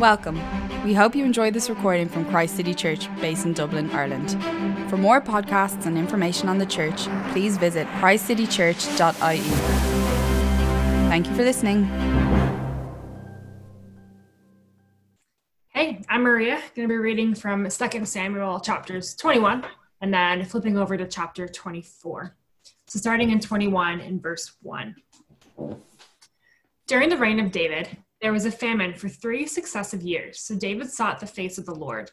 Welcome. We hope you enjoyed this recording from Christ City Church, based in Dublin, Ireland. For more podcasts and information on the church, please visit christcitychurch.ie. Thank you for listening. Hey, I'm Maria. Going to be reading from 2 Samuel chapters 21 and then flipping over to chapter 24. So starting in 21 in verse 1. During the reign of David, there was a famine for three successive years, so David sought the face of the Lord.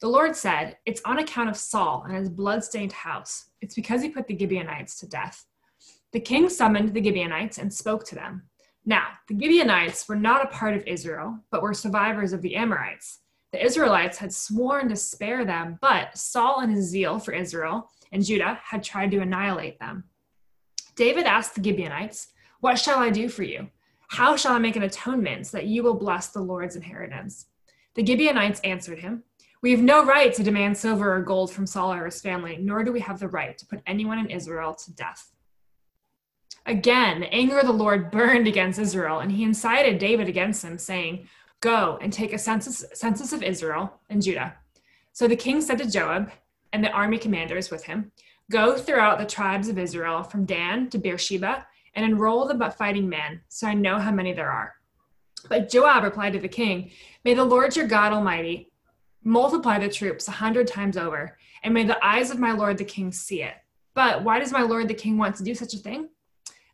The Lord said, It's on account of Saul and his blood-stained house. It's because he put the Gibeonites to death. The king summoned the Gibeonites and spoke to them. Now, the Gibeonites were not a part of Israel, but were survivors of the Amorites. The Israelites had sworn to spare them, but Saul, in his zeal for Israel and Judah, had tried to annihilate them. David asked the Gibeonites, What shall I do for you? How shall I make an atonement so that you will bless the Lord's inheritance? The Gibeonites answered him, We have no right to demand silver or gold from Saul or his family, nor do we have the right to put anyone in Israel to death. Again, the anger of the Lord burned against Israel, and he incited David against him, saying, Go and take a census, census of Israel and Judah. So the king said to Joab and the army commanders with him, Go throughout the tribes of Israel from Dan to Beersheba and enroll the fighting men, so I know how many there are. But Joab replied to the king, May the Lord your God Almighty multiply the troops a hundred times over, and may the eyes of my lord the king see it. But why does my lord the king want to do such a thing?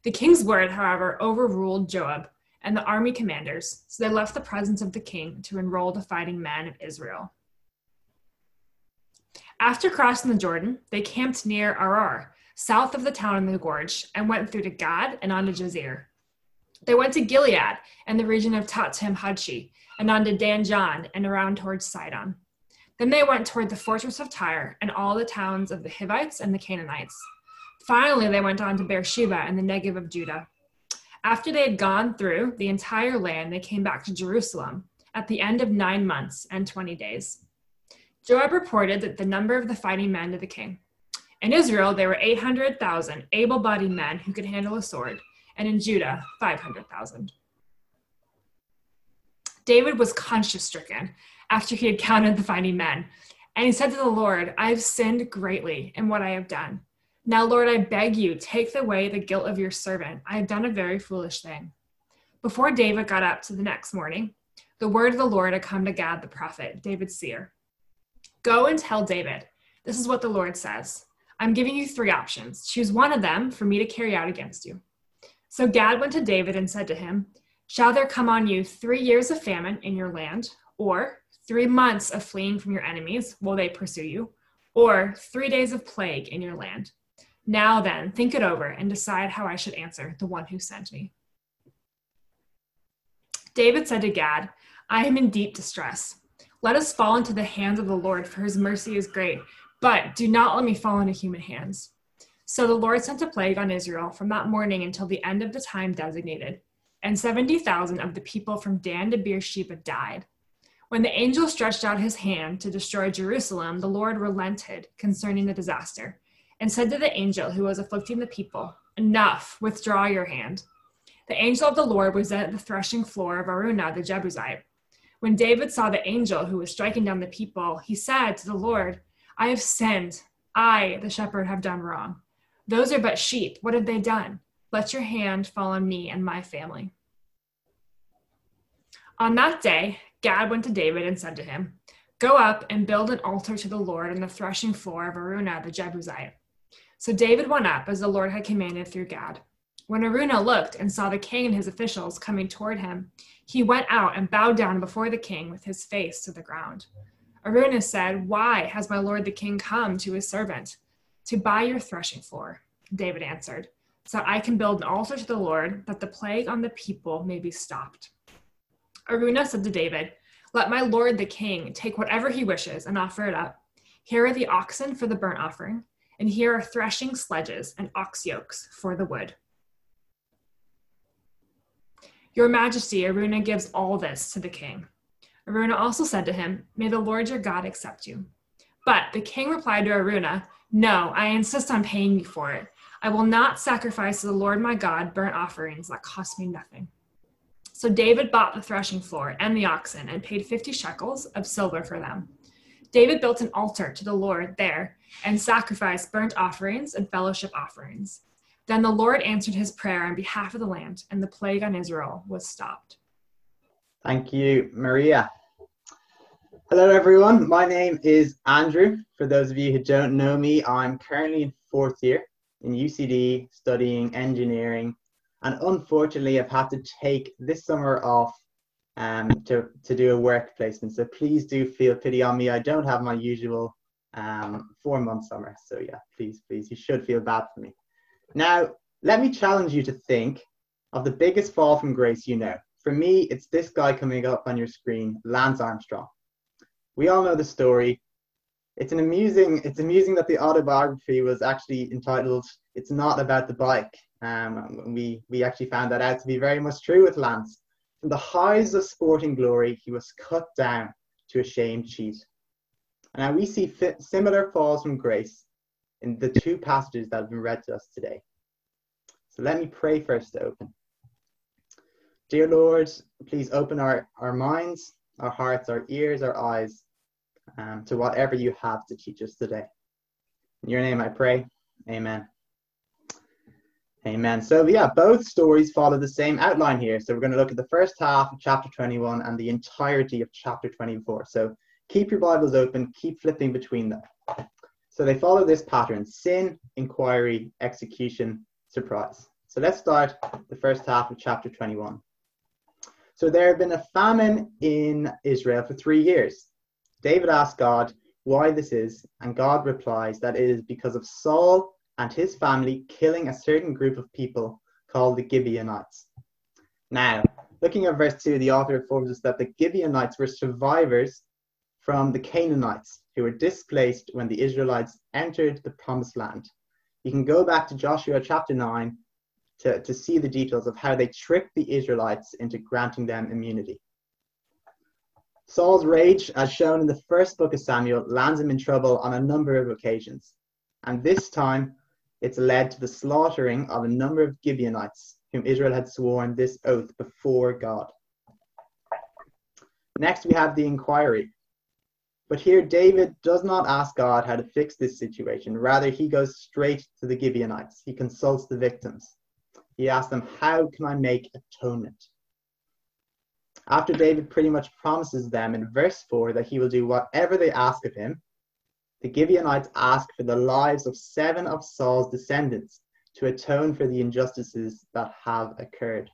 The king's word, however, overruled Joab and the army commanders, so they left the presence of the king to enroll the fighting men of Israel. After crossing the Jordan, they camped near Aroer south of the town in the gorge, and went through to Gad and on to Jazer. They went to Gilead and the region of Tahtim Hodshi, and on to Dan Jaan and around towards Sidon. Then they went toward the fortress of Tyre and all the towns of the Hivites and the Canaanites. Finally, they went on to Beersheba and the Negev of Judah. After they had gone through the entire land, they came back to Jerusalem at the end of nine months and 20 days. Joab reported that the number of the fighting men to the king. In Israel, there were 800,000 able bodied men who could handle a sword, and in Judah, 500,000. David was conscience stricken after he had counted the fighting men, and he said to the Lord, I have sinned greatly in what I have done. Now, Lord, I beg you, take away the guilt of your servant. I have done a very foolish thing. Before David got up to the next morning, the word of the Lord had come to Gad the prophet, David's seer. Go and tell David, this is what the Lord says. I'm giving you three options. Choose one of them for me to carry out against you. So Gad went to David and said to him, Shall there come on you three years of famine in your land, or three months of fleeing from your enemies while they pursue you, or three days of plague in your land? Now then, think it over and decide how I should answer the one who sent me. David said to Gad, I am in deep distress. Let us fall into the hands of the Lord, for his mercy is great but do not let me fall into human hands. So the Lord sent a plague on Israel from that morning until the end of the time designated, and 70,000 of the people from Dan to Beersheba died. When the angel stretched out his hand to destroy Jerusalem, the Lord relented concerning the disaster and said to the angel who was afflicting the people, Enough, withdraw your hand. The angel of the Lord was at the threshing floor of Araunah the Jebusite. When David saw the angel who was striking down the people, he said to the Lord, I have sinned. I, the shepherd, have done wrong. Those are but sheep. What have they done? Let your hand fall on me and my family. On that day, Gad went to David and said to him, Go up and build an altar to the Lord on the threshing floor of Araunah the Jebusite. So David went up as the Lord had commanded through Gad. When Araunah looked and saw the king and his officials coming toward him, he went out and bowed down before the king with his face to the ground. Araunah said, Why has my lord the king come to his servant? To buy your threshing floor, David answered, so I can build an altar to the Lord, that the plague on the people may be stopped. Araunah said to David, Let my lord the king take whatever he wishes and offer it up. Here are the oxen for the burnt offering, and here are threshing sledges and ox yokes for the wood. Your majesty, Araunah gives all this to the king. Araunah also said to him, May the Lord your God accept you. But the king replied to Araunah, No, I insist on paying you for it. I will not sacrifice to the Lord my God burnt offerings that cost me nothing. So David bought the threshing floor and the oxen and paid 50 shekels of silver for them. David built an altar to the Lord there and sacrificed burnt offerings and fellowship offerings. Then the Lord answered his prayer on behalf of the land, and the plague on Israel was stopped. Thank you, Maria. Hello, everyone. My name is Andrew. For those of you who don't know me, I'm currently in fourth year in UCD studying engineering and unfortunately I've had to take this summer off um, to, to do a work placement. So please do feel pity on me. I don't have my usual um, four month summer. So yeah, please, please, you should feel bad for me. Now, let me challenge you to think of the biggest fall from grace you know. For me, it's this guy coming up on your screen, Lance Armstrong. We all know the story. It's an amusing, it's amusing that the autobiography was actually entitled "It's Not About the Bike," Um, we, we actually found that out to be very much true with Lance. From the highs of sporting glory, he was cut down to a shamed cheat. Now we see similar falls from grace in the two passages that have been read to us today. So let me pray first to open. Dear Lord, please open our, our minds, our hearts, our ears, our eyes um, to whatever you have to teach us today. In your name I pray. Amen. Amen. So yeah, both stories follow the same outline here. So we're going to look at the first half of chapter 21 and the entirety of chapter 24. So keep your Bibles open, keep flipping between them. So they follow this pattern, sin, inquiry, execution, surprise. So let's start the first half of chapter 21. So there had been a famine in Israel for three years. David asked God why this is, and God replies that it is because of Saul and his family killing a certain group of people called the Gibeonites. Now, looking at verse 2, the author informs us that the Gibeonites were survivors from the Canaanites who were displaced when the Israelites entered the promised land. You can go back to Joshua chapter 9 to, to see the details of how they tricked the Israelites into granting them immunity. Saul's rage, as shown in the first book of Samuel, lands him in trouble on a number of occasions. And this time, it's led to the slaughtering of a number of Gibeonites, whom Israel had sworn this oath before God. Next, we have the inquiry. But here, David does not ask God how to fix this situation. Rather, he goes straight to the Gibeonites. He consults the victims. He asks them, How can I make atonement? After David pretty much promises them in verse 4 that he will do whatever they ask of him, the Gibeonites ask for the lives of seven of Saul's descendants to atone for the injustices that have occurred.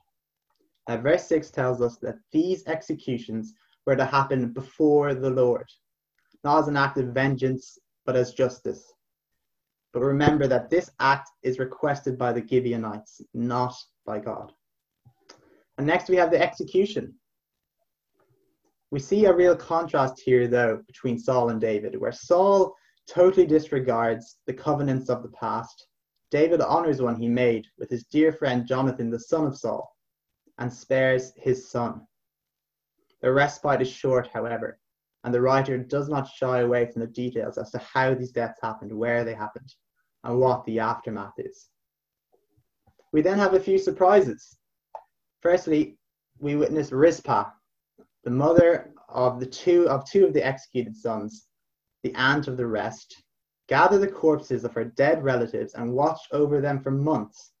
Now, verse 6 tells us that these executions were to happen before the Lord, not as an act of vengeance, but as justice. But remember that this act is requested by the Gibeonites, not by God. And next we have the execution. We see a real contrast here, though, between Saul and David, where Saul totally disregards the covenants of the past. David honors one he made with his dear friend Jonathan, the son of Saul, and spares his son. The respite is short, however, and the writer does not shy away from the details as to how these deaths happened, where they happened, and what the aftermath is. We then have a few surprises. Firstly, we witness Rizpah, the mother of the two of two of the executed sons, the aunt of the rest, gather the corpses of her dead relatives and watch over them for months,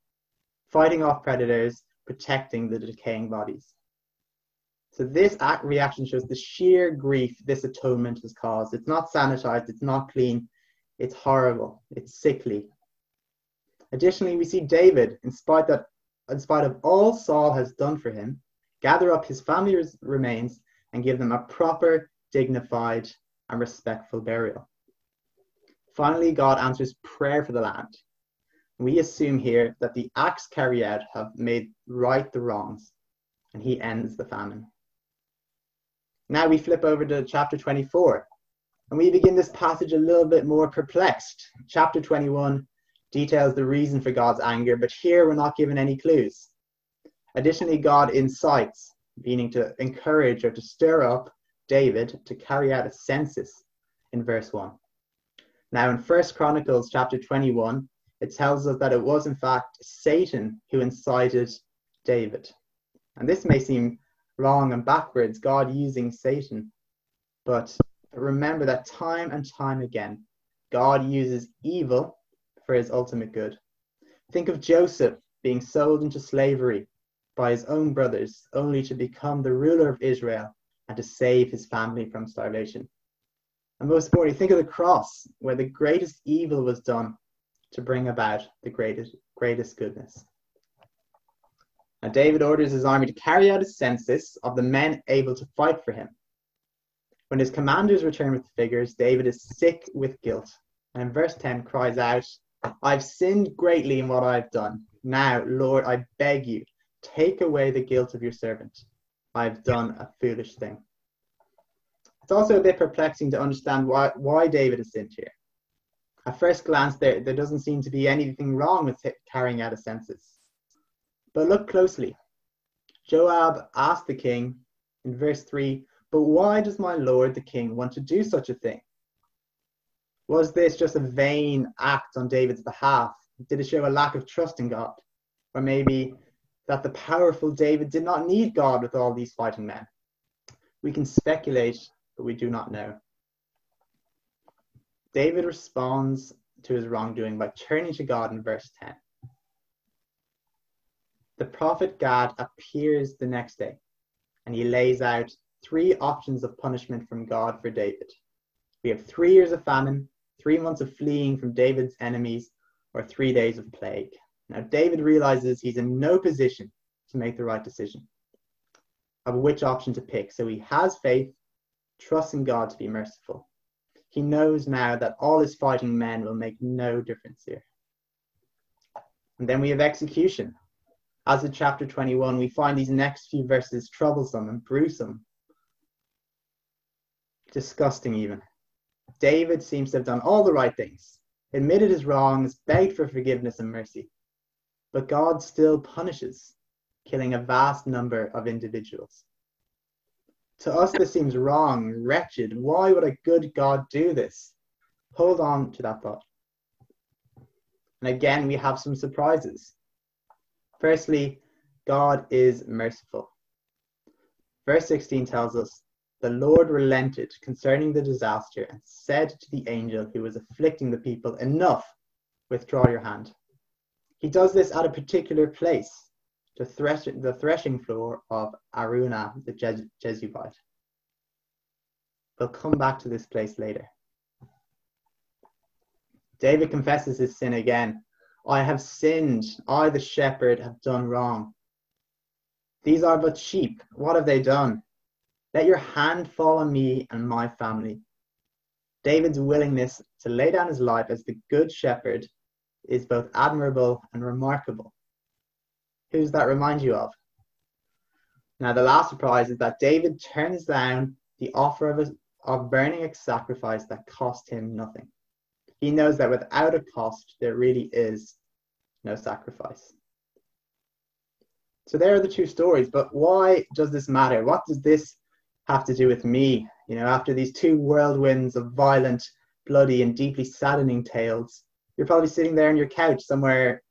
fighting off predators, protecting the decaying bodies. So this act reaction shows the sheer grief this atonement has caused. It's not sanitized, it's not clean, it's horrible, it's sickly. Additionally, we see David, in spite, that, in spite of all Saul has done for him, gather up his family's remains and give them a proper, dignified, and respectful burial. Finally, God answers prayer for the land. We assume here that the acts carried out have made right the wrongs, and he ends the famine. Now we flip over to chapter 24, and we begin this passage a little bit more perplexed. Chapter 21 details the reason for God's anger, but here we're not given any clues. Additionally, God incites, meaning to encourage or to stir up David to carry out a census in verse 1. Now, in First Chronicles chapter 21, it tells us that it was in fact Satan who incited David. And this may seem wrong and backwards, God using Satan. But remember that time and time again, God uses evil for his ultimate good. Think of Joseph being sold into slavery by his own brothers, only to become the ruler of Israel and to save his family from starvation. And most importantly, think of the cross, where the greatest evil was done to bring about the greatest, greatest goodness. Now, David orders his army to carry out a census of the men able to fight for him. When his commanders return with the figures, David is sick with guilt. And in verse 10 cries out, I've sinned greatly in what I've done. Now, Lord, I beg you, take away the guilt of your servant. I've done a foolish thing. It's also a bit perplexing to understand why, why David has sinned here. At first glance, there, there doesn't seem to be anything wrong with carrying out a census. But look closely. Joab asked the king in verse 3 But why does my lord the king want to do such a thing? Was this just a vain act on David's behalf? Did it show a lack of trust in God? Or maybe that the powerful David did not need God with all these fighting men? We can speculate, but we do not know. David responds to his wrongdoing by turning to God in verse 10. The prophet Gad appears the next day and he lays out three options of punishment from God for David. We have three years of famine, three months of fleeing from David's enemies, or three days of plague. Now, David realizes he's in no position to make the right decision of which option to pick. So he has faith, trusts in God to be merciful. He knows now that all his fighting men will make no difference here. And then we have execution as in chapter 21, we find these next few verses troublesome and gruesome, disgusting even. David seems to have done all the right things, admitted his wrongs, begged for forgiveness and mercy. But God still punishes, killing a vast number of individuals. To us, this seems wrong, wretched. Why would a good God do this? Hold on to that thought. And again, we have some surprises. Firstly, God is merciful. Verse 16 tells us, The Lord relented concerning the disaster and said to the angel who was afflicting the people, Enough, withdraw your hand. He does this at a particular place, the, thresh- the threshing floor of Araunah the Je-. We'll come back to this place later. David confesses his sin again I have sinned. I, the shepherd, have done wrong. These are but sheep. What have they done? Let your hand fall on me and my family. David's willingness to lay down his life as the good shepherd is both admirable and remarkable. Who's that remind you of? Now, the last surprise is that David turns down the offer of, a, of burning a sacrifice that cost him nothing. He knows that without a cost, there really is no sacrifice. So there are the two stories, but why does this matter? What does this have to do with me? You know, after these two whirlwinds of violent, bloody, and deeply saddening tales, you're probably sitting there on your couch somewhere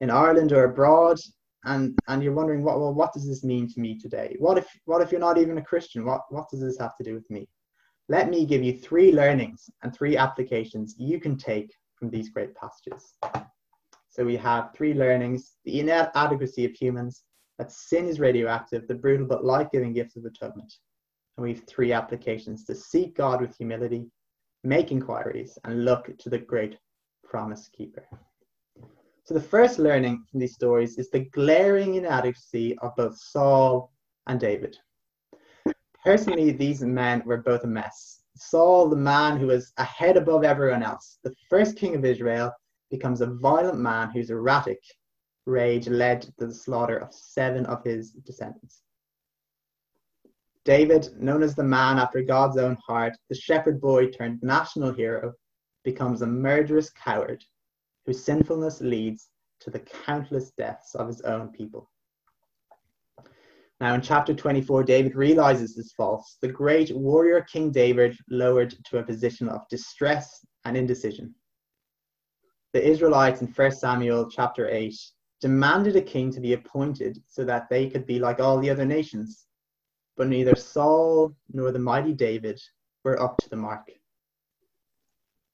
in Ireland or abroad, and and you're wondering, what well, what does this mean to me today? What if what if you're not even a Christian? What what does this have to do with me? Let me give you three learnings and three applications you can take from these great passages. So we have three learnings the inadequacy of humans, that sin is radioactive, the brutal but life giving gift of atonement. And we have three applications to seek God with humility, make inquiries, and look to the great promise keeper. So the first learning from these stories is the glaring inadequacy of both Saul and David. Personally, these men were both a mess. Saul, the man who was a head above everyone else, the first king of Israel, becomes a violent man whose erratic rage led to the slaughter of seven of his descendants. David, known as the man after God's own heart, the shepherd boy turned national hero, becomes a murderous coward whose sinfulness leads to the countless deaths of his own people. Now, in chapter 24, David realizes this false. The great warrior King David lowered to a position of distress and indecision. The Israelites in 1 Samuel chapter 8 demanded a king to be appointed so that they could be like all the other nations. But neither Saul nor the mighty David were up to the mark.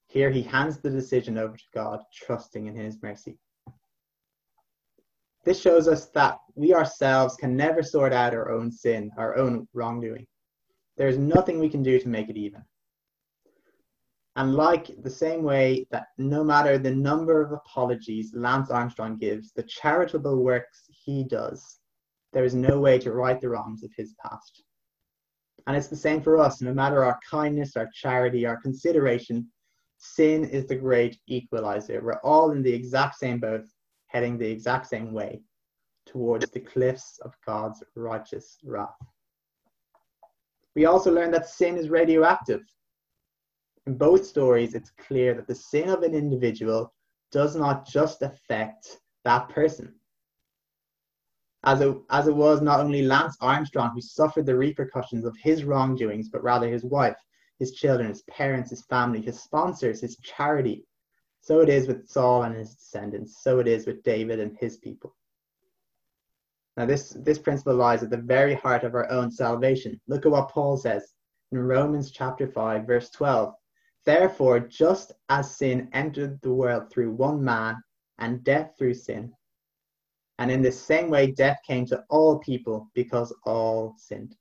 Here he hands the decision over to God, trusting in his mercy. This shows us that we ourselves can never sort out our own sin, our own wrongdoing. There is nothing we can do to make it even. And like the same way that no matter the number of apologies Lance Armstrong gives, the charitable works he does, there is no way to right the wrongs of his past. And it's the same for us. No matter our kindness, our charity, our consideration, sin is the great equalizer. We're all in the exact same boat, heading the exact same way towards the cliffs of God's righteous wrath. We also learn that sin is radioactive. In both stories, it's clear that the sin of an individual does not just affect that person. As it, as it was not only Lance Armstrong who suffered the repercussions of his wrongdoings, but rather his wife, his children, his parents, his family, his sponsors, his charity. So it is with Saul and his descendants. So it is with David and his people. Now, this, this principle lies at the very heart of our own salvation. Look at what Paul says in Romans chapter 5, verse 12. Therefore, just as sin entered the world through one man, and death through sin, and in the same way death came to all people because all sinned.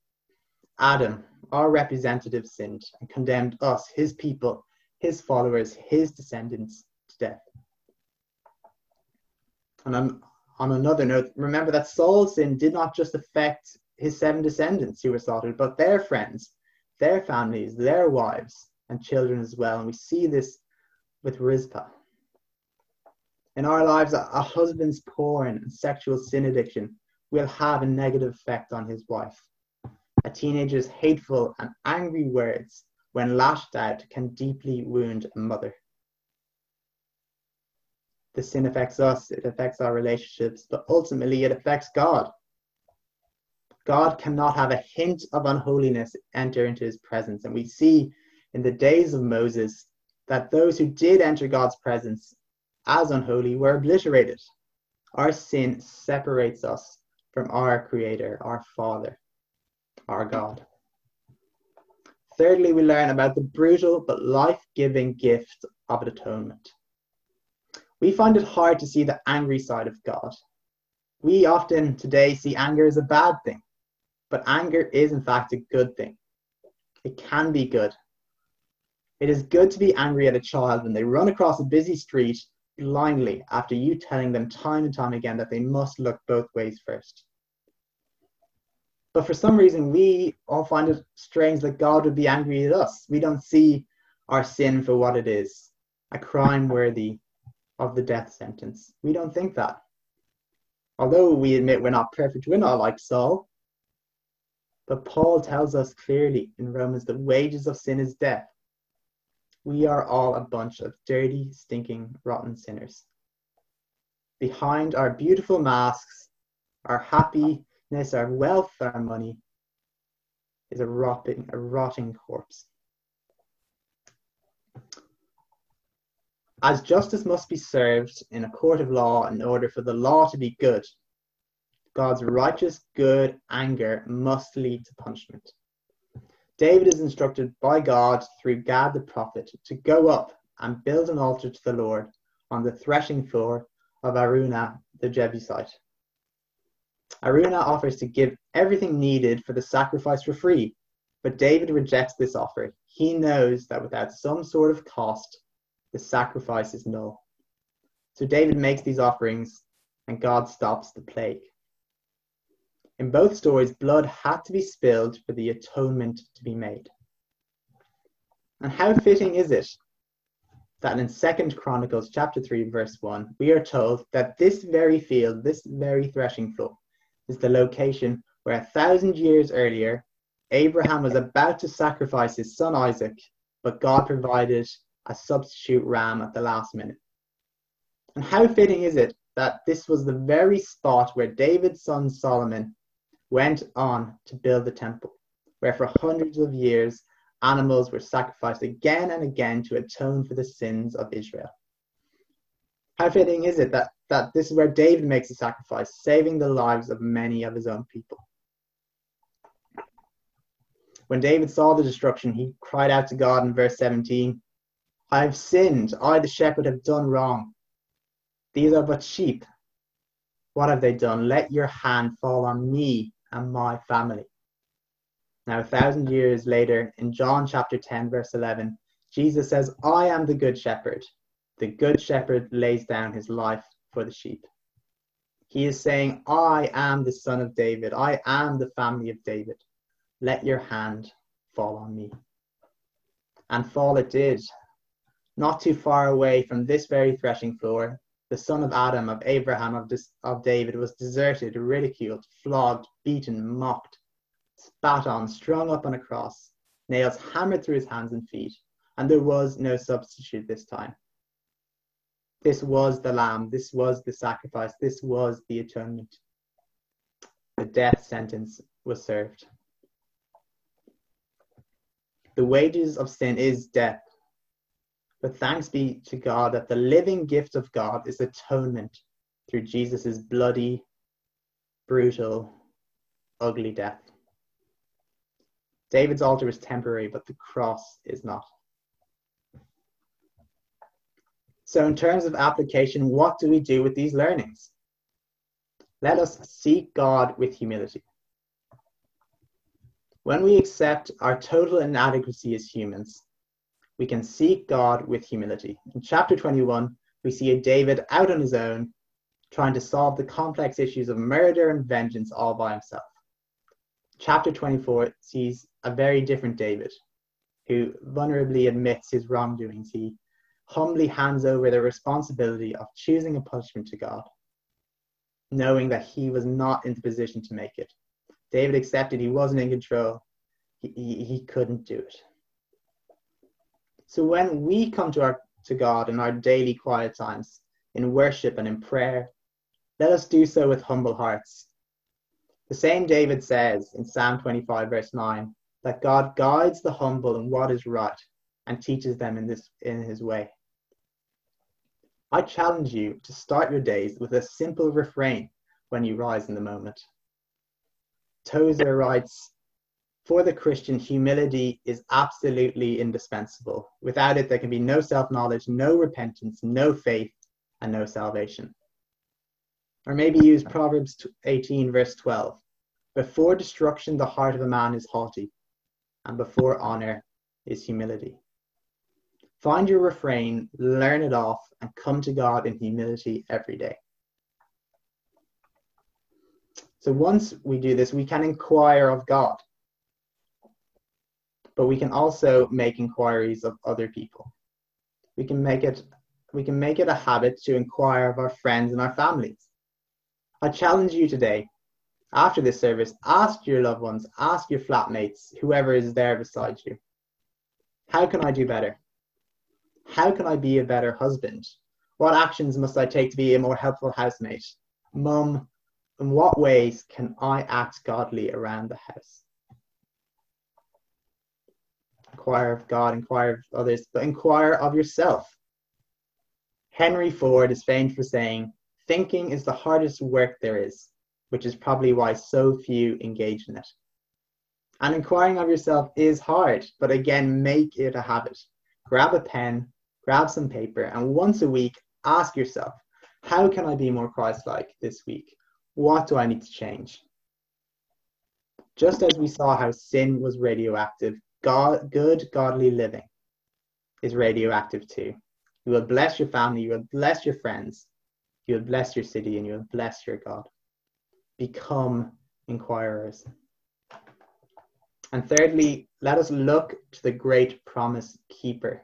Adam, our representative, sinned and condemned us, his people, his followers, his descendants, to death. And I'm on another note, remember that Saul's sin did not just affect his seven descendants who were slaughtered, but their friends, their families, their wives, and children as well. And we see this with Rizpah. In our lives, a, husband's porn and sexual sin addiction will have a negative effect on his wife. A teenager's hateful and angry words, when lashed out, can deeply wound a mother the sin affects us, it affects our relationships, but ultimately it affects God. God cannot have a hint of unholiness enter into his presence. And we see in the days of Moses that those who did enter God's presence as unholy were obliterated. Our sin separates us from our Creator, our Father, our God. Thirdly, we learn about the brutal but life giving gift of atonement. We find it hard to see the angry side of God. We often today see anger as a bad thing, but anger is in fact a good thing. It can be good. It is good to be angry at a child when they run across a busy street blindly after you telling them time and time again that they must look both ways first. But for some reason, we all find it strange that God would be angry at us. We don't see our sin for what it is a crime worthy of the death sentence. We don't think that. Although we admit we're not perfect, we're not like Saul. But Paul tells us clearly in Romans the wages of sin is death. We are all a bunch of dirty, stinking, rotten sinners. Behind our beautiful masks, our happiness, our wealth, our money, is a rotting, a rotting corpse. As justice must be served in a court of law in order for the law to be good, God's righteous, good anger must lead to punishment. David is instructed by God through Gad the prophet to go up and build an altar to the Lord on the threshing floor of Araunah the Jebusite. Araunah offers to give everything needed for the sacrifice for free, but David rejects this offer. He knows that without some sort of cost, the sacrifice is null. So David makes these offerings and God stops the plague. In both stories, blood had to be spilled for the atonement to be made. And how fitting is it that in Second Chronicles chapter 3 verse 1 we are told that this very field, this very threshing floor is the location where a thousand years earlier Abraham was about to sacrifice his son Isaac, but God provided a substitute ram at the last minute. And how fitting is it that this was the very spot where David's son Solomon went on to build the temple, where for hundreds of years animals were sacrificed again and again to atone for the sins of Israel. How fitting is it that, that this is where David makes a sacrifice, saving the lives of many of his own people? When David saw the destruction, he cried out to God in verse 17 I have sinned, I the shepherd have done wrong. These are but sheep. What have they done? Let your hand fall on me and my family. Now, a thousand years later, in John chapter 10, verse 11, Jesus says, I am the good shepherd. The good shepherd lays down his life for the sheep. He is saying, I am the son of David. I am the family of David. Let your hand fall on me. And fall it did. Not too far away from this very threshing floor, the son of Adam, of Abraham, of, of David, was deserted, ridiculed, flogged, beaten, mocked, spat on, strung up on a cross, nails hammered through his hands and feet, and there was no substitute this time. This was the lamb, this was the sacrifice, this was the atonement. The death sentence was served. The wages of sin is death, but thanks be to God that the living gift of God is atonement through Jesus' bloody, brutal, ugly death. David's altar is temporary, but the cross is not. So, in terms of application, what do we do with these learnings? Let us seek God with humility. When we accept our total inadequacy as humans, we can seek God with humility. In chapter 21, we see a David out on his own, trying to solve the complex issues of murder and vengeance all by himself. Chapter 24 sees a very different David, who vulnerably admits his wrongdoings. He humbly hands over the responsibility of choosing a punishment to God, knowing that he was not in the position to make it. David accepted he wasn't in control, he, he, he couldn't do it. So when we come to our to God in our daily quiet times, in worship and in prayer, let us do so with humble hearts. The same David says in Psalm 25, verse 9, that God guides the humble in what is right and teaches them in this in his way. I challenge you to start your days with a simple refrain when you rise in the moment. Tozer writes, for the Christian, humility is absolutely indispensable. Without it, there can be no self knowledge, no repentance, no faith, and no salvation. Or maybe use Proverbs 18, verse 12. Before destruction, the heart of a man is haughty, and before honor is humility. Find your refrain, learn it off, and come to God in humility every day. So once we do this, we can inquire of God but we can also make inquiries of other people. We can make it we can make it a habit to inquire of our friends and our families. I challenge you today, after this service, ask your loved ones, ask your flatmates, whoever is there beside you. How can I do better? How can I be a better husband? What actions must I take to be a more helpful housemate? Mum, in what ways can I act godly around the house? Inquire of God, inquire of others, but inquire of yourself. Henry Ford is famed for saying, Thinking is the hardest work there is, which is probably why so few engage in it. And inquiring of yourself is hard, but again, make it a habit. Grab a pen, grab some paper, and once a week, ask yourself, How can I be more Christ like this week? What do I need to change? Just as we saw how sin was radioactive, God, good godly living is radioactive too. You will bless your family, you will bless your friends, you will bless your city, and you will bless your God. Become inquirers. And thirdly, let us look to the great promise keeper.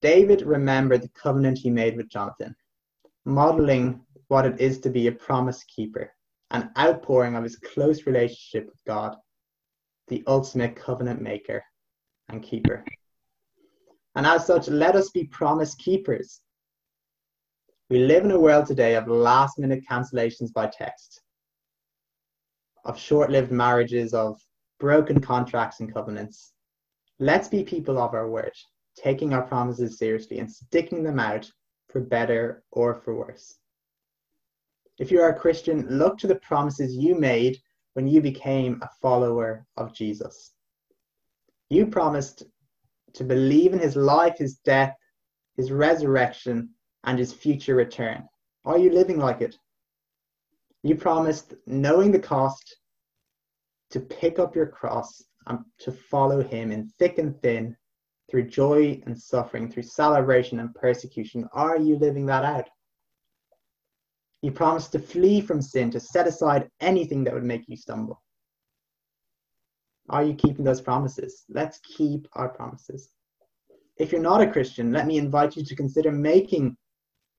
David remembered the covenant he made with Jonathan, modeling what it is to be a promise keeper, an outpouring of his close relationship with God the ultimate covenant maker and keeper. And as such, let us be promise keepers. We live in a world today of last minute cancellations by text, of short lived marriages, of broken contracts and covenants. Let's be people of our word, taking our promises seriously and sticking them out for better or for worse. If you are a Christian, look to the promises you made when you became a follower of Jesus. You promised to believe in his life, his death, his resurrection, and his future return. Are you living like it? You promised, knowing the cost, to pick up your cross and to follow him in thick and thin through joy and suffering, through celebration and persecution. Are you living that out? You promised to flee from sin, to set aside anything that would make you stumble. Are you keeping those promises? Let's keep our promises. If you're not a Christian, let me invite you to consider making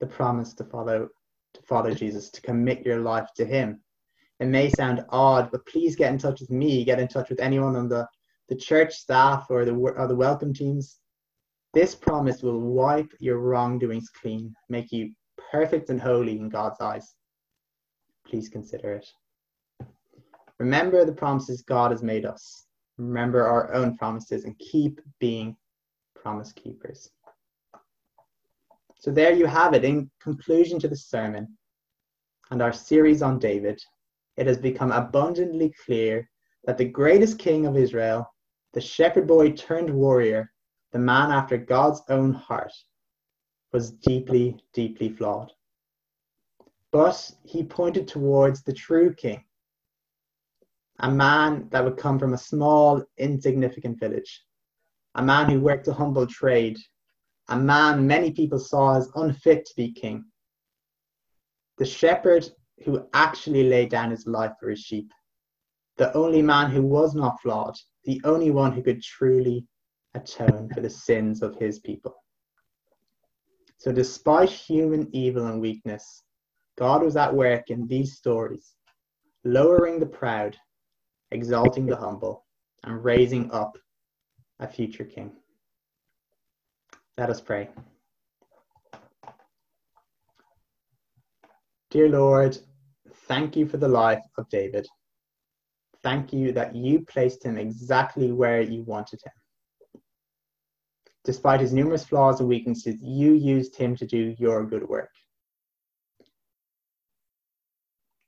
the promise to follow to follow Jesus, to commit your life to him. It may sound odd, but please get in touch with me, get in touch with anyone on the, the church staff or the, or the welcome teams. This promise will wipe your wrongdoings clean, make you perfect and holy in God's eyes. Please consider it. Remember the promises God has made us. Remember our own promises and keep being promise keepers. So there you have it. In conclusion to the sermon and our series on David, it has become abundantly clear that the greatest king of Israel, the shepherd boy turned warrior, the man after God's own heart, was deeply, deeply flawed. But he pointed towards the true king, a man that would come from a small, insignificant village, a man who worked a humble trade, a man many people saw as unfit to be king. The shepherd who actually laid down his life for his sheep. The only man who was not flawed, the only one who could truly atone for the sins of his people. So, despite human evil and weakness, God was at work in these stories, lowering the proud, exalting the humble, and raising up a future king. Let us pray. Dear Lord, thank you for the life of David. Thank you that you placed him exactly where you wanted him. Despite his numerous flaws and weaknesses, you used him to do your good work.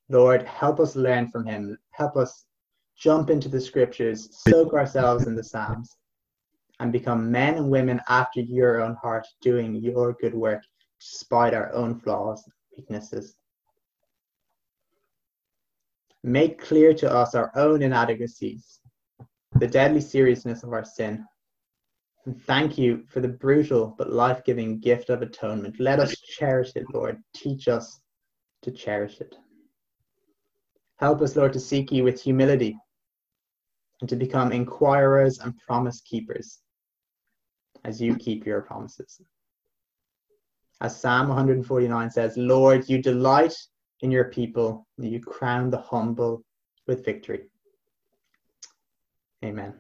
Lord, help us learn from him. Help us jump into the scriptures, soak ourselves in the Psalms, and become men and women after your own heart, doing your good work despite our own flaws and weaknesses. Make clear to us our own inadequacies, the deadly seriousness of our sin. And thank you for the brutal but life giving gift of atonement. Let us cherish it, Lord. Teach us to cherish it. Help us, Lord, to seek you with humility and to become inquirers and promise keepers as you keep your promises. As Psalm 149 says, Lord, you delight in your people, you crown the humble with victory. Amen.